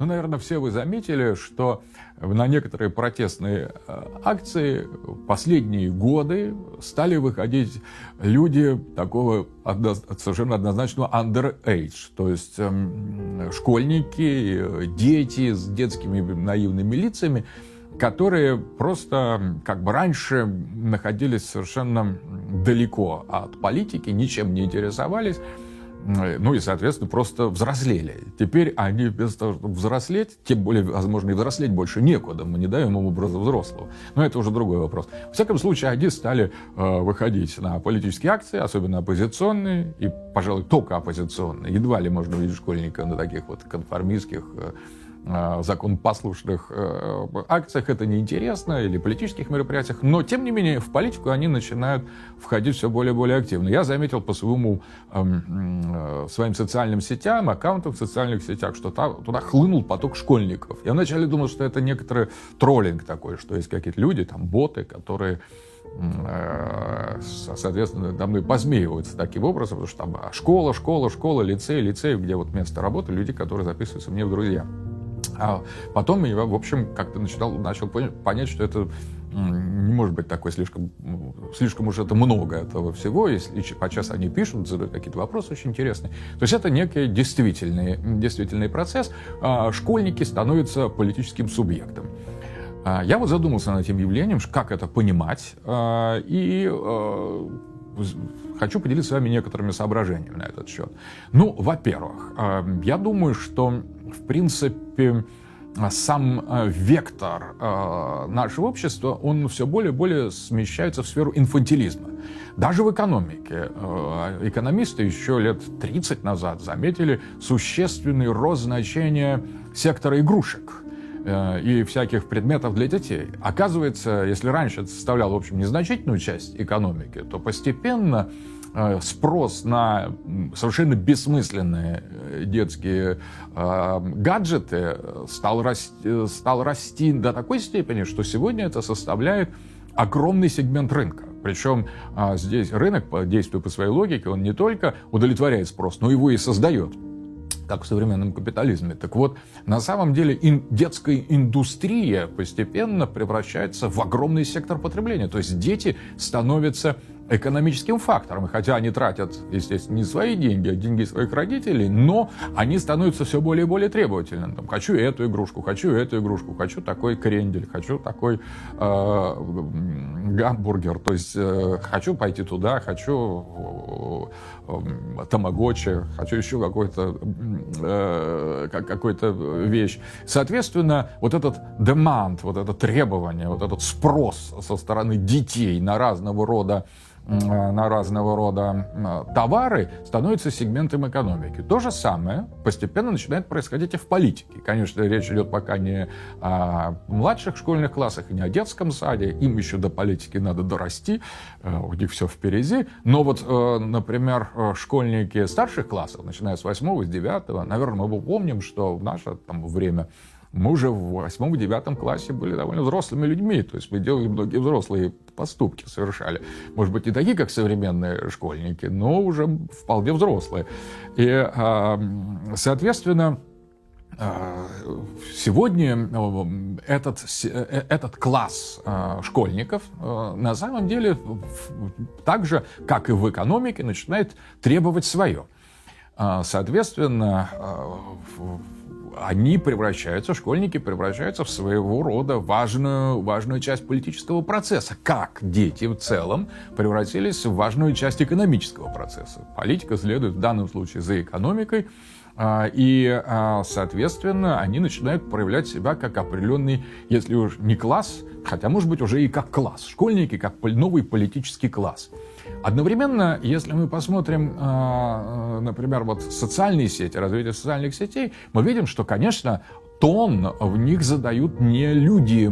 Ну, наверное, все вы заметили, что на некоторые протестные э, акции последние годы стали выходить люди такого совершенно однозначного underage, то есть эм, школьники, дети с детскими наивными лицами, которые просто как бы раньше находились совершенно далеко от политики, ничем не интересовались, ну и, соответственно, просто взрослели. Теперь они вместо того, чтобы взрослеть, тем более, возможно, и взрослеть больше некуда, мы не даем им образа взрослого. Но это уже другой вопрос. В всяком случае, они стали э, выходить на политические акции, особенно оппозиционные, и, пожалуй, только оппозиционные. Едва ли можно увидеть школьника на таких вот конформистских э, Э, законопослушных э, акциях это неинтересно, или политических мероприятиях, но, тем не менее, в политику они начинают входить все более и более активно. Я заметил по своему, эм, э, своим социальным сетям, аккаунтам в социальных сетях, что туда хлынул поток школьников. Я вначале думал, что это некоторый троллинг такой, что есть какие-то люди, там, боты, которые соответственно, надо мной посмеиваются таким образом, потому что там а, школа, школа, школа, лицей, лицей, где вот место работы, люди, которые записываются мне в друзья. А потом я, в общем, как-то начинал, начал понять, что это не может быть такой слишком, слишком уж это много этого всего, если подчас они пишут, задают какие-то вопросы очень интересные. То есть это некий действительный, действительный процесс. А школьники становятся политическим субъектом. А я вот задумался над этим явлением, как это понимать, а, и хочу поделиться с вами некоторыми соображениями на этот счет. Ну, во-первых, я думаю, что, в принципе, сам э, вектор э, нашего общества, он все более и более смещается в сферу инфантилизма. Даже в экономике. Э, экономисты еще лет 30 назад заметили существенный рост значения сектора игрушек и всяких предметов для детей. Оказывается, если раньше это составляло, в общем, незначительную часть экономики, то постепенно Э, спрос на совершенно бессмысленные э, детские э, гаджеты стал расти, стал расти до такой степени, что сегодня это составляет огромный сегмент рынка. Причем здесь рынок, действуя по своей логике, он не только удовлетворяет спрос, но его и создает как в современном капитализме. Так вот, на самом деле ин, детская индустрия постепенно превращается в огромный сектор потребления. То есть дети становятся экономическим фактором. хотя они тратят, естественно, не свои деньги, а деньги своих родителей, но они становятся все более и более требовательными. Там, хочу эту игрушку, хочу эту игрушку, хочу такой крендель, хочу такой э, гамбургер, то есть э, хочу пойти туда, хочу э, э, тамагочи, хочу еще какой-то э, какой-то вещь. Соответственно, вот этот demand, вот это требование, вот этот спрос со стороны детей на разного рода на разного рода э, товары становится сегментом экономики. То же самое постепенно начинает происходить и в политике. Конечно, речь идет пока не о младших школьных классах, не о детском саде. Им еще до политики надо дорасти, э, у них все впереди. Но вот, например, школьники старших классов, начиная с 8 с 9 наверное, мы помним, что в наше там, время мы уже в восьмом-девятом классе были довольно взрослыми людьми, то есть мы делали многие взрослые поступки, совершали. Может быть, не такие, как современные школьники, но уже вполне взрослые. И, а, соответственно, а, Сегодня этот, э, этот класс а, школьников на самом деле так же, как и в экономике, начинает требовать свое. Соответственно, они превращаются, школьники превращаются в своего рода важную, важную часть политического процесса. Как дети в целом превратились в важную часть экономического процесса. Политика следует в данном случае за экономикой, а, и, а, соответственно, они начинают проявлять себя как определенный, если уж не класс, хотя, может быть, уже и как класс. Школьники как новый политический класс. Одновременно, если мы посмотрим, а, э, например, вот социальные сети, развитие социальных сетей, мы видим, что, конечно, тон в них задают не люди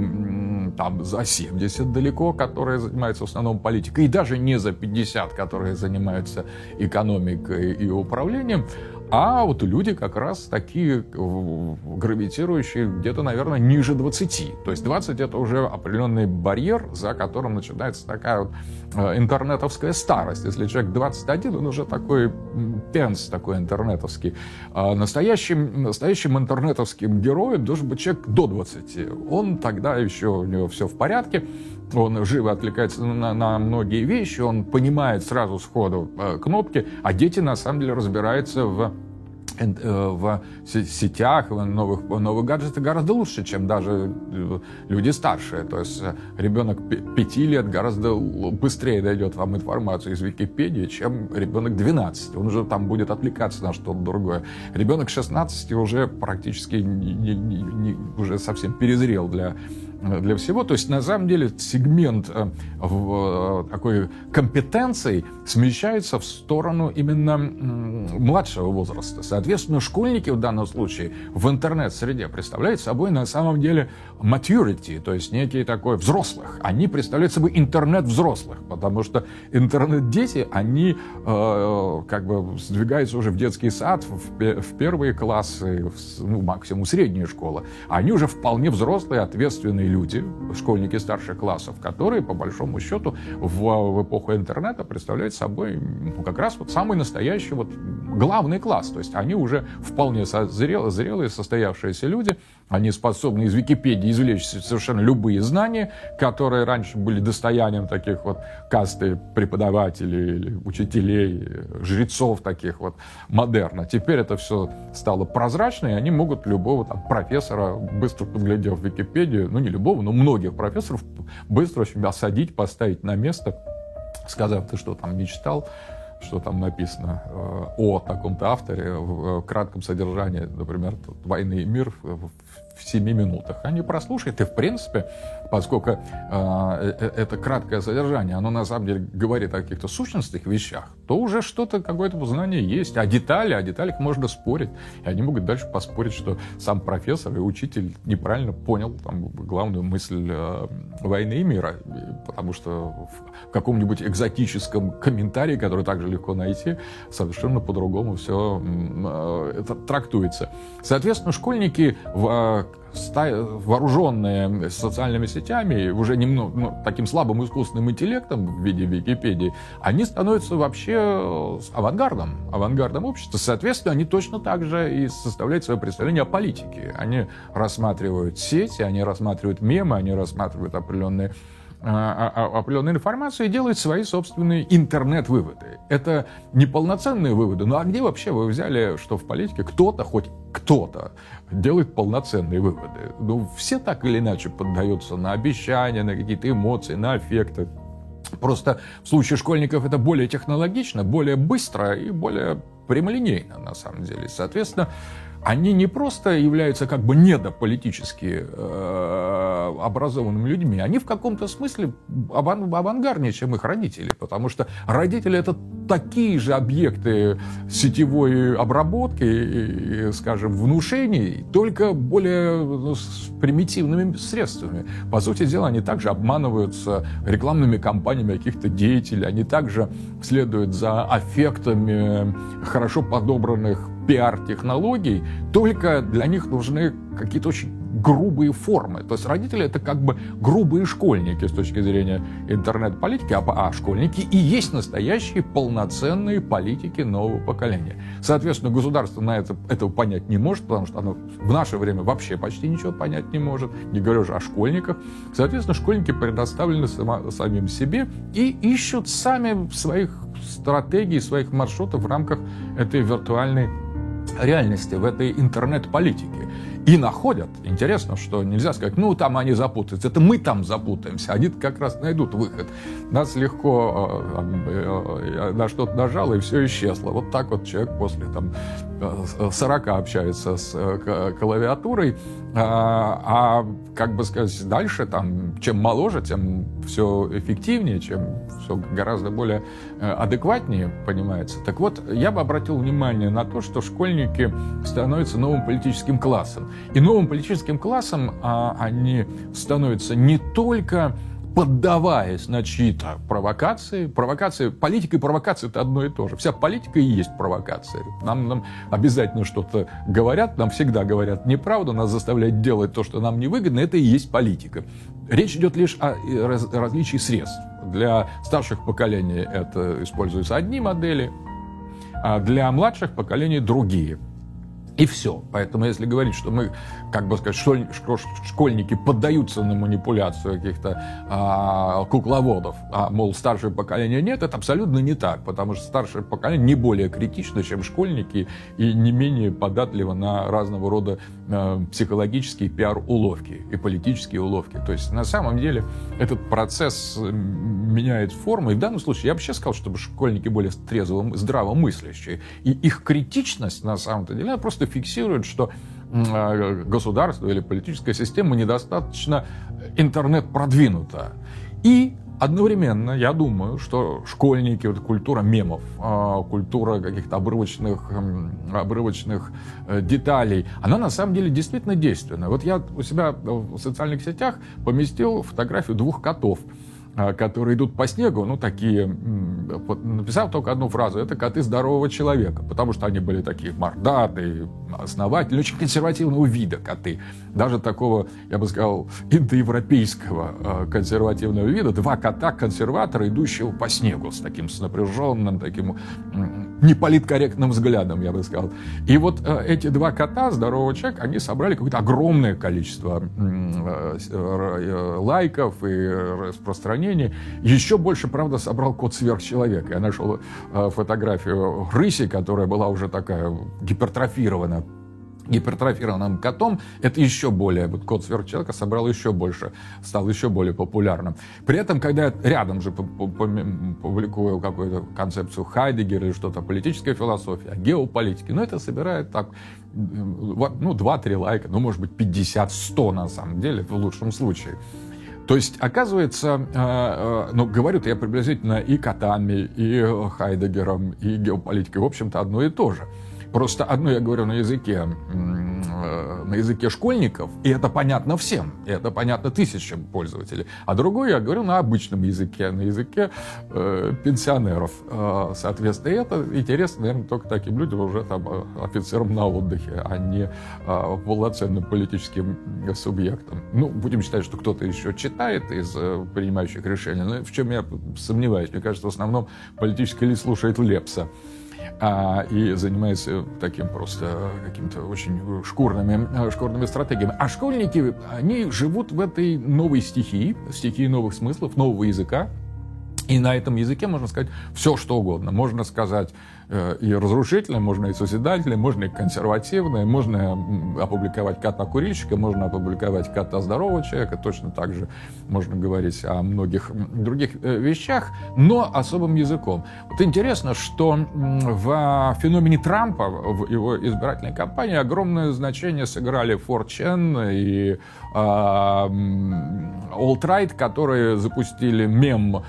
там за 70 далеко, которые занимаются в основном политикой, и даже не за 50, которые занимаются экономикой и управлением, А вот люди как раз такие гравитирующие где-то, наверное, ниже 20. То есть 20 это уже определенный барьер, за которым начинается такая вот э, интернетовская старость. Если человек 21, он уже такой пенс такой интернетовский. А настоящим, настоящим интернетовским героем должен быть человек до 20. Он тогда еще, у него все в порядке, он живо отвлекается на, на многие вещи, он понимает сразу сходу э, кнопки, а дети на самом деле разбираются в э, в сетях, в новых, новых гаджетах гораздо лучше, чем даже э, люди старшие. То есть ребенок пяти лет гораздо быстрее дойдет вам информацию из Википедии, чем ребенок 12. Он уже там будет отвлекаться на что-то другое. Ребенок 16 уже практически не, не, не, уже совсем перезрел для для всего. То есть, на самом деле, сегмент э, э, такой компетенций смещается в сторону именно младшего возраста. Соответственно, школьники в данном случае в интернет-среде представляют собой на самом деле maturity, то есть некий такой взрослых. Они представляют собой интернет взрослых, потому что интернет-дети, они э, как бы сдвигаются уже в детский сад, в, в первые классы, в, ну, максимум средняя школа. Они уже вполне взрослые, ответственные люди, школьники старших классов, которые, по большому счету, в, в эпоху интернета представляют собой ну, как раз вот самый настоящий вот главный класс. То есть они уже вполне зрелые, зрелые состоявшиеся люди, они способны из Википедии извлечь совершенно любые знания, которые раньше были достоянием таких вот касты преподавателей или учителей, жрецов таких вот модерна. Теперь это все стало прозрачно, и они могут любого там, профессора, быстро подглядев в Википедию, ну не любого, но многих профессоров, быстро очень осадить, поставить на место, сказав, ты что там мечтал, что там написано э, о таком-то авторе в кратком содержании, например, «Войны и мир» в 7 минутах. Они прослушают, и в принципе, поскольку э, э, это краткое содержание, оно на самом деле говорит о каких-то сущностных вещах, то уже что-то, какое-то знание есть. А детали, о деталях можно спорить. И они могут дальше поспорить, что сам профессор и учитель неправильно понял там, главную мысль э, войны и мира. Потому что в каком-нибудь экзотическом комментарии, который также легко найти, совершенно по-другому все э, это трактуется. Соответственно, школьники в вооруженные социальными сетями, уже немного ну, таким слабым искусственным интеллектом в виде Википедии, они становятся вообще э, авангардом, авангардом общества. Соответственно, они точно так же и составляют свое представление о политике. Они рассматривают сети, они рассматривают мемы, они рассматривают определенные определенную информацию и делают свои собственные интернет-выводы. Это не полноценные выводы. Ну а где вообще вы взяли, что в политике кто-то, хоть кто-то, делает полноценные выводы? Ну, все так или иначе поддаются на обещания, на какие-то эмоции, на аффекты. Просто в случае школьников это более технологично, более быстро и более прямолинейно, на самом деле. Соответственно, они не просто являются как бы недополитически э, образованными людьми, они в каком-то смысле аван авангарднее, чем их родители, потому что родители это такие же объекты сетевой обработки, скажем, внушений, только более ну, с примитивными средствами. По сути дела, они также обманываются рекламными кампаниями каких-то деятелей, они также следуют за аффектами хорошо подобранных пиар-технологий, только для них нужны какие-то очень грубые формы. То есть родители это как бы грубые школьники с точки зрения интернет-политики, а, а школьники и есть настоящие полноценные политики нового поколения. Соответственно, государство на это, этого понять не может, потому что оно в наше время вообще почти ничего понять не может, не говоря уже о школьниках. Соответственно, школьники предоставлены само, самим себе и ищут сами своих стратегий, своих маршрутов в рамках этой виртуальной реальности, в этой интернет-политике. И находят. Интересно, что нельзя сказать, ну, там они запутаются. Это мы там запутаемся. Они как раз найдут выход. Нас легко э, э, на что-то нажало, и все исчезло. Вот так вот человек после там, 40 э, общается с клавиатурой. А, а, как бы сказать, дальше, там, чем моложе, тем все эффективнее, чем все гораздо более адекватнее понимается. Так вот, я бы обратил внимание на то, что школьники становятся новым политическим классом. И новым политическим классом а, они становятся не только поддаваясь на чьи-то провокации. Провокации, политика и провокация – это одно и то же. Вся политика и есть провокация. Нам, нам обязательно что-то говорят, нам всегда говорят неправду, нас заставляют делать то, что нам невыгодно. Это и есть политика. Речь идет лишь о различии средств. Для старших поколений это используются одни модели, а для младших поколений другие. И все. Поэтому если говорить, что мы, как бы сказать, школьники поддаются на манипуляцию каких-то а, кукловодов, а, мол, старшее поколение нет, это абсолютно не так, потому что старшее поколение не более критично, чем школьники, и не менее податливо на разного рода а, психологические пиар-уловки и политические уловки. То есть на самом деле этот процесс меняет форму, и в данном случае я сейчас сказал, чтобы школьники более трезво, здравомыслящие, и их критичность на самом-то деле, она просто фиксирует, что государство или политическая система недостаточно интернет продвинута. И одновременно, я думаю, что школьники, вот культура мемов, а, культура каких-то обрывочных, обрывочных э, деталей, она на самом деле действительно действенная. Вот я у себя в социальных сетях поместил фотографию двух котов – а, которые идут по снегу, ну, такие, написал только одну фразу, это коты здорового человека, потому что они были такие мордатые, основательные, очень консервативного вида коты. Даже такого, я бы сказал, индоевропейского а, консервативного вида. Два кота-консерватора, идущего по снегу с таким с напряженным, таким неполиткорректным взглядом, я бы сказал. И вот а, эти два кота здорового человека, они собрали какое-то огромное количество э, лайков и распространений. Еще больше, правда, собрал код сверхчеловека. Я нашел э, фотографию рыси, которая была уже такая гипертрофирована гипертрофированным котом, это еще более, вот код сверхчеловека собрал еще больше, стал еще более популярным. При этом, когда я рядом же публикую какую-то концепцию Хайдегера или что-то, политическая философия, геополитики, ну, это собирает так, ну, 2-3 лайка, ну, может быть, 50-100 на самом деле, в лучшем случае. То есть, оказывается, э, э, ну, говорю я приблизительно и Катами, и Хайдегером, и геополитикой, в общем-то, одно и то же. Просто одно я говорю на языке, э, на языке школьников, и это понятно всем, и это понятно тысячам пользователей. А другое я говорю на обычном языке, на языке э, пенсионеров. Э, соответственно, и это интересно, наверное, только таким людям, уже там э, офицерам на отдыхе, а не э, полноценным политическим субъектам. Ну, будем считать, что кто-то еще читает из э, принимающих решения, но в чем я сомневаюсь. Мне кажется, в основном политический элит слушает Лепса а, и занимается таким просто каким-то очень шкурными, шкурными стратегиями. А школьники, они живут в этой новой стихии, стихии новых смыслов, нового языка, и на этом языке можно сказать все, что угодно. Можно сказать Э, и разрушительное, можно и созидательное, можно и консервативное, можно опубликовать кота-курильщика, можно опубликовать кота здорового человека, точно так же можно говорить о многих других э, вещах, но особым языком. Вот интересно, что в феномене Трампа, в его избирательной кампании огромное значение сыграли 4chan и а, Alt-Right, которые запустили мем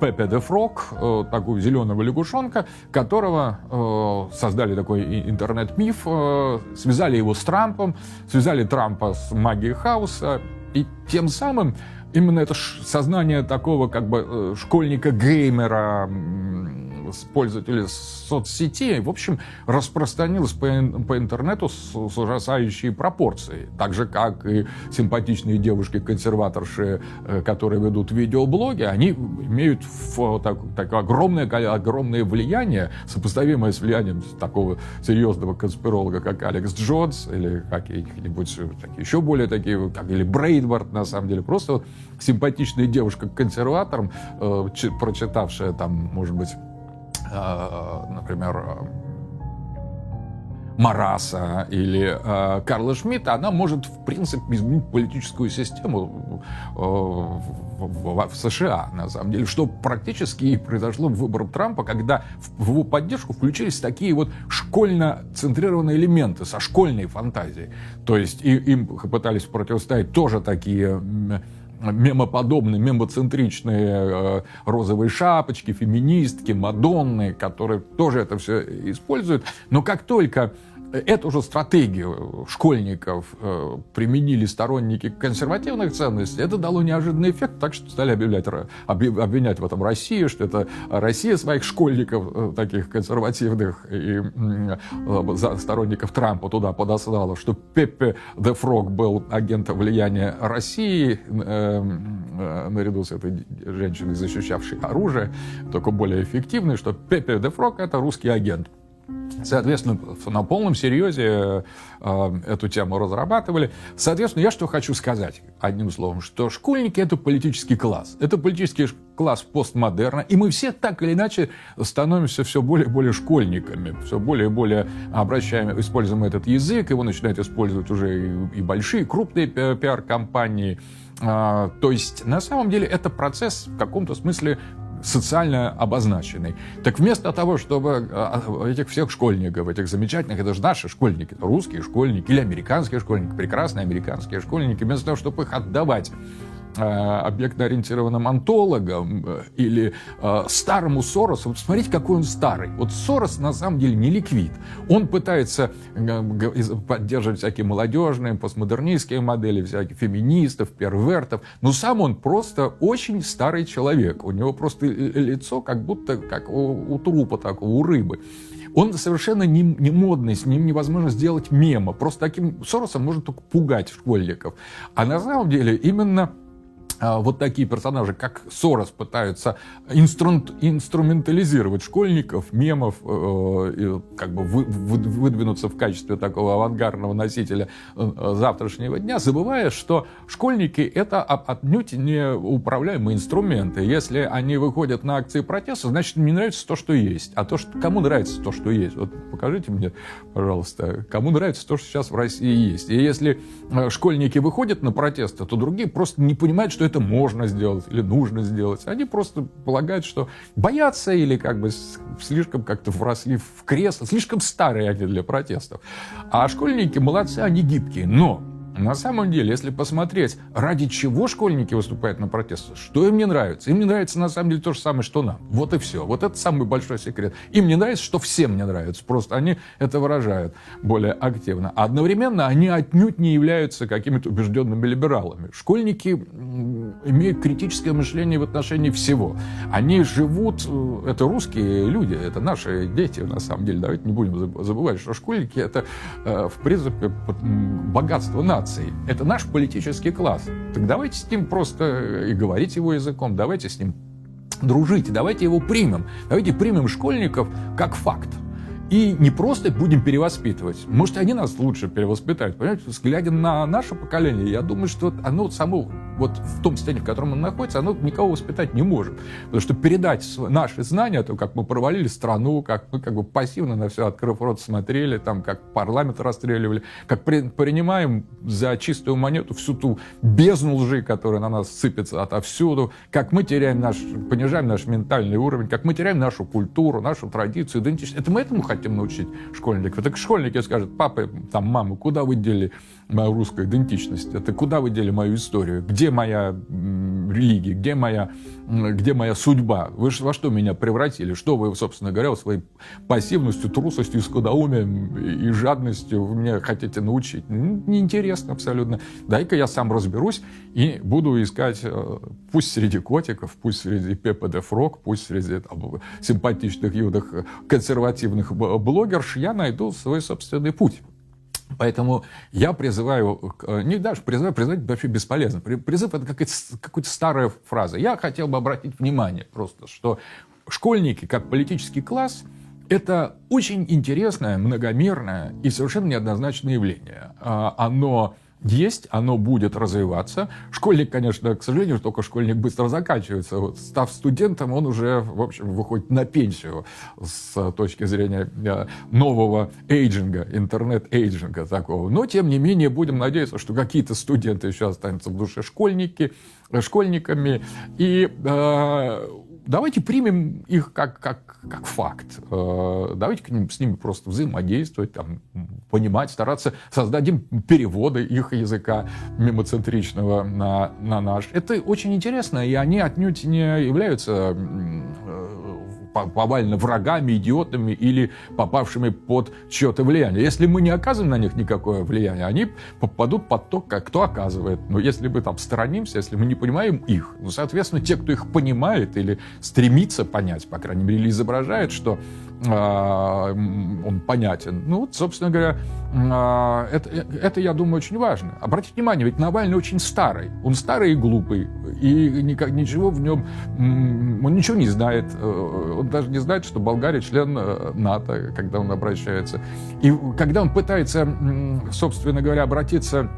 Пепе де Фрог, такую зеленого лягушонка, которого которого э, создали такой интернет-миф, э, связали его с Трампом, связали Трампа с магией хаоса, и тем самым именно это сознание такого как бы э, школьника-геймера, пользователей соцсетей, в общем, распространилось по, по интернету с, с ужасающей пропорцией. Так же, как и симпатичные девушки-консерваторши, э, которые ведут видеоблоги, они имеют так, так огромное, огромное влияние, сопоставимое с влиянием такого серьезного конспиролога, как Алекс Джонс, или какие-нибудь еще более такие, как или Брейдвард, на самом деле, просто симпатичная девушка консерватором, э, прочитавшая там, может быть, например, э, Мараса или э, Карла Шмидта, она может, в принципе, изменить политическую систему э, в, в США, на самом деле, что практически и произошло в выборах Трампа, когда в его поддержку включились такие вот школьно-центрированные элементы со школьной фантазией. То есть и, им пытались противостоять тоже такие мемоподобные, мемоцентричные э, розовые шапочки, феминистки, мадонны, которые тоже это все используют. Но как только эту же стратегию школьников э, применили сторонники консервативных ценностей, это дало неожиданный эффект, так что стали объявлять, обвинять в этом Россию, что это Россия своих школьников, э, таких консервативных и сторонников Трампа туда подослала, что Пеппе де Фрог был агентом влияния России наряду с этой женщиной, защищавшей оружие, только более эффективный, что Пеппе де Фрог это русский агент. Соответственно, на полном серьезе э, эту тему разрабатывали. Соответственно, я что хочу сказать, одним словом, что школьники — это политический класс. Это политический класс постмодерна, и мы все так или иначе становимся все более и более школьниками, все более и более обращаем, используем этот язык, его начинают использовать уже и, и большие, крупные пиар-компании. Э, то есть, на самом деле, это процесс в каком-то смысле социально обозначенный. Так вместо того, чтобы а, этих всех школьников, этих замечательных, это же наши школьники, русские школьники или американские школьники, прекрасные американские школьники, вместо того, чтобы их отдавать Э, объектно-ориентированным антологом э, или э, старому Соросу. Вот смотрите, какой он старый. Вот Сорос на самом деле не ликвид. Он пытается поддерживать всякие молодежные, постмодернистские модели, всяких феминистов, первертов. Но сам он просто очень старый человек. У него просто лицо как будто как у, у трупа такого, у рыбы. Он совершенно не, не модный, с ним невозможно сделать мема. Просто таким Соросом можно только пугать школьников. А на самом деле именно вот такие персонажи, как Сорос, пытаются инструмент, инструментализировать школьников, мемов, э, и как бы вы, вы, выдвинуться в качестве такого авангардного носителя э, завтрашнего дня, забывая, что школьники — это отнюдь не управляемые инструменты. Если они выходят на акции протеста, значит, не нравится то, что есть. А то, что кому нравится то, что есть. Вот покажите мне, пожалуйста, кому нравится то, что сейчас в России есть. И если э, школьники выходят на протесты, то другие просто не понимают, что это это можно сделать или нужно сделать. Они просто полагают, что боятся или как бы слишком как-то вросли в кресло, слишком старые они для протестов. А школьники молодцы, они гибкие. Но на самом деле, если посмотреть, ради чего школьники выступают на протесты, что им не нравится? Им не нравится на самом деле то же самое, что нам. Вот и все. Вот это самый большой секрет. Им не нравится, что всем не нравится. Просто они это выражают более активно. А одновременно они отнюдь не являются какими-то убежденными либералами. Школьники имеют критическое мышление в отношении всего. Они живут, э, это русские люди, это наши дети на самом деле. Давайте не будем забывать, что школьники это, э, в принципе, богатство нации нации. Это наш политический класс. Так давайте с ним просто и говорить его языком, давайте с ним дружить, давайте его примем. Давайте примем школьников как факт. И не просто будем перевоспитывать. Может, они нас лучше перевоспитают. Понимаете, глядя на наше поколение, я думаю, что оно само вот в том состоянии, в котором он находится, оно никого воспитать не может. Потому что передать наши знания, то, как мы провалили страну, как мы как бы пассивно на все, открыв рот, смотрели, там, как парламент расстреливали, как при, принимаем за чистую монету всю ту бездну лжи, которая на нас сыпется отовсюду, как мы теряем наш, понижаем наш ментальный уровень, как мы теряем нашу культуру, нашу традицию, идентичность. Это мы этому хотим научить школьников. Так школьники скажут, папа, там, мама, куда вы дели мою русскую идентичность? Это куда вы дели мою историю? Где моя религия? Где моя, где моя судьба? Вы во что меня превратили? Что вы, собственно говоря, своей пассивностью, трусостью, скудоумием и жадностью вы меня хотите научить? Неинтересно абсолютно. Дай-ка я сам разберусь и буду искать, э, пусть среди котиков, пусть среди Пепе де Фрог, пусть среди там, симпатичных юных консервативных блогерш, я найду свой собственный путь. Поэтому я призываю, э, не даже призываю, призывать вообще бесполезно. Призыв это какая-то, старая фраза. Я хотел бы обратить внимание просто, что школьники как политический класс это очень интересное, многомерное и совершенно неоднозначное явление. А, оно есть, оно будет развиваться. Школьник, конечно, к сожалению, только школьник быстро заканчивается. Вот, став студентом, он уже, в общем, выходит на пенсию с точки зрения э, нового эйджинга, интернет-эйджинга такого. Но, тем не менее, будем надеяться, что какие-то студенты еще останутся в душе школьники, школьниками. И э, давайте примем их как, как, как факт. Э, давайте к ним, с ними просто взаимодействовать, там, понимать, стараться создать им переводы их языка мимоцентричного на, на наш. Это очень интересно, и они отнюдь не являются повально врагами, идиотами или попавшими под чье-то влияние. Если мы не оказываем на них никакое влияние, они попадут под то, как кто оказывает. Но если мы там сторонимся, если мы не понимаем их, ну, соответственно, те, кто их понимает или стремится понять, по крайней мере, или изображает, что э, он понятен, ну, вот, собственно говоря, э, это, это, я думаю, очень важно. Обратите внимание, ведь Навальный очень старый. Он старый и глупый. И никак, ничего в нем... Он ничего не знает. Э, он даже не знает, что Болгария член э, НАТО, когда он обращается. И когда он пытается, собственно говоря, обратиться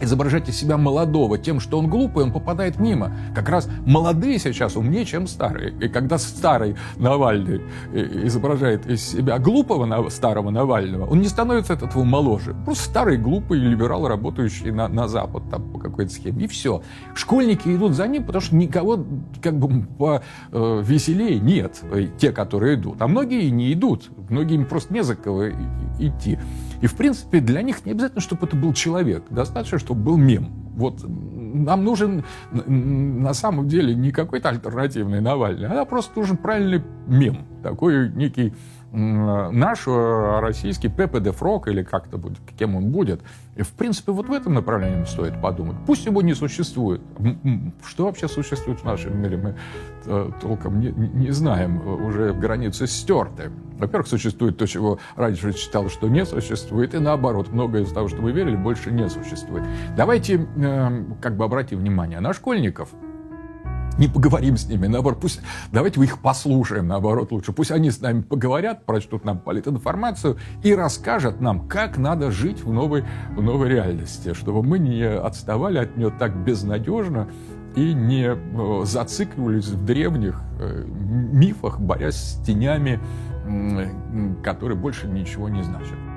изображать из себя молодого тем, что он глупый, он попадает мимо. Как раз молодые сейчас умнее, чем старые. И когда старый Навальный э, изображает из себя глупого старого Навального, он не становится от этого моложе. Просто старый глупый либерал, работающий на, на Запад там, по какой-то схеме. И все. Школьники идут за ним, потому что никого как бы э, веселее нет, э, те, которые идут. А многие не идут. Многим просто не за кого идти. И, в принципе, для них не обязательно, чтобы это был человек. Достаточно, чтобы был мем. Вот нам нужен на самом деле не какой-то альтернативный Навальный, а просто нужен правильный мем. Такой некий наш э, российский Пепе де Фрок, или как-то будет, кем он будет, и, в принципе, вот в этом направлении стоит подумать. Пусть его не существует. Что вообще существует в нашем мире, мы э, толком не, не знаем, уже границы стерты. Во-первых, существует то, чего раньше считал, что не существует, и наоборот, многое из того, что мы верили, больше не существует. Давайте э, как бы обратим внимание на школьников – не поговорим с ними, наоборот, пусть, давайте мы их послушаем, наоборот, лучше. Пусть они с нами поговорят, прочтут нам политинформацию и расскажут нам, как надо жить в новой, в новой реальности, чтобы мы не отставали от нее так безнадежно и не э, зацикливались в древних э, мифах, борясь с тенями, которые больше ничего не значат.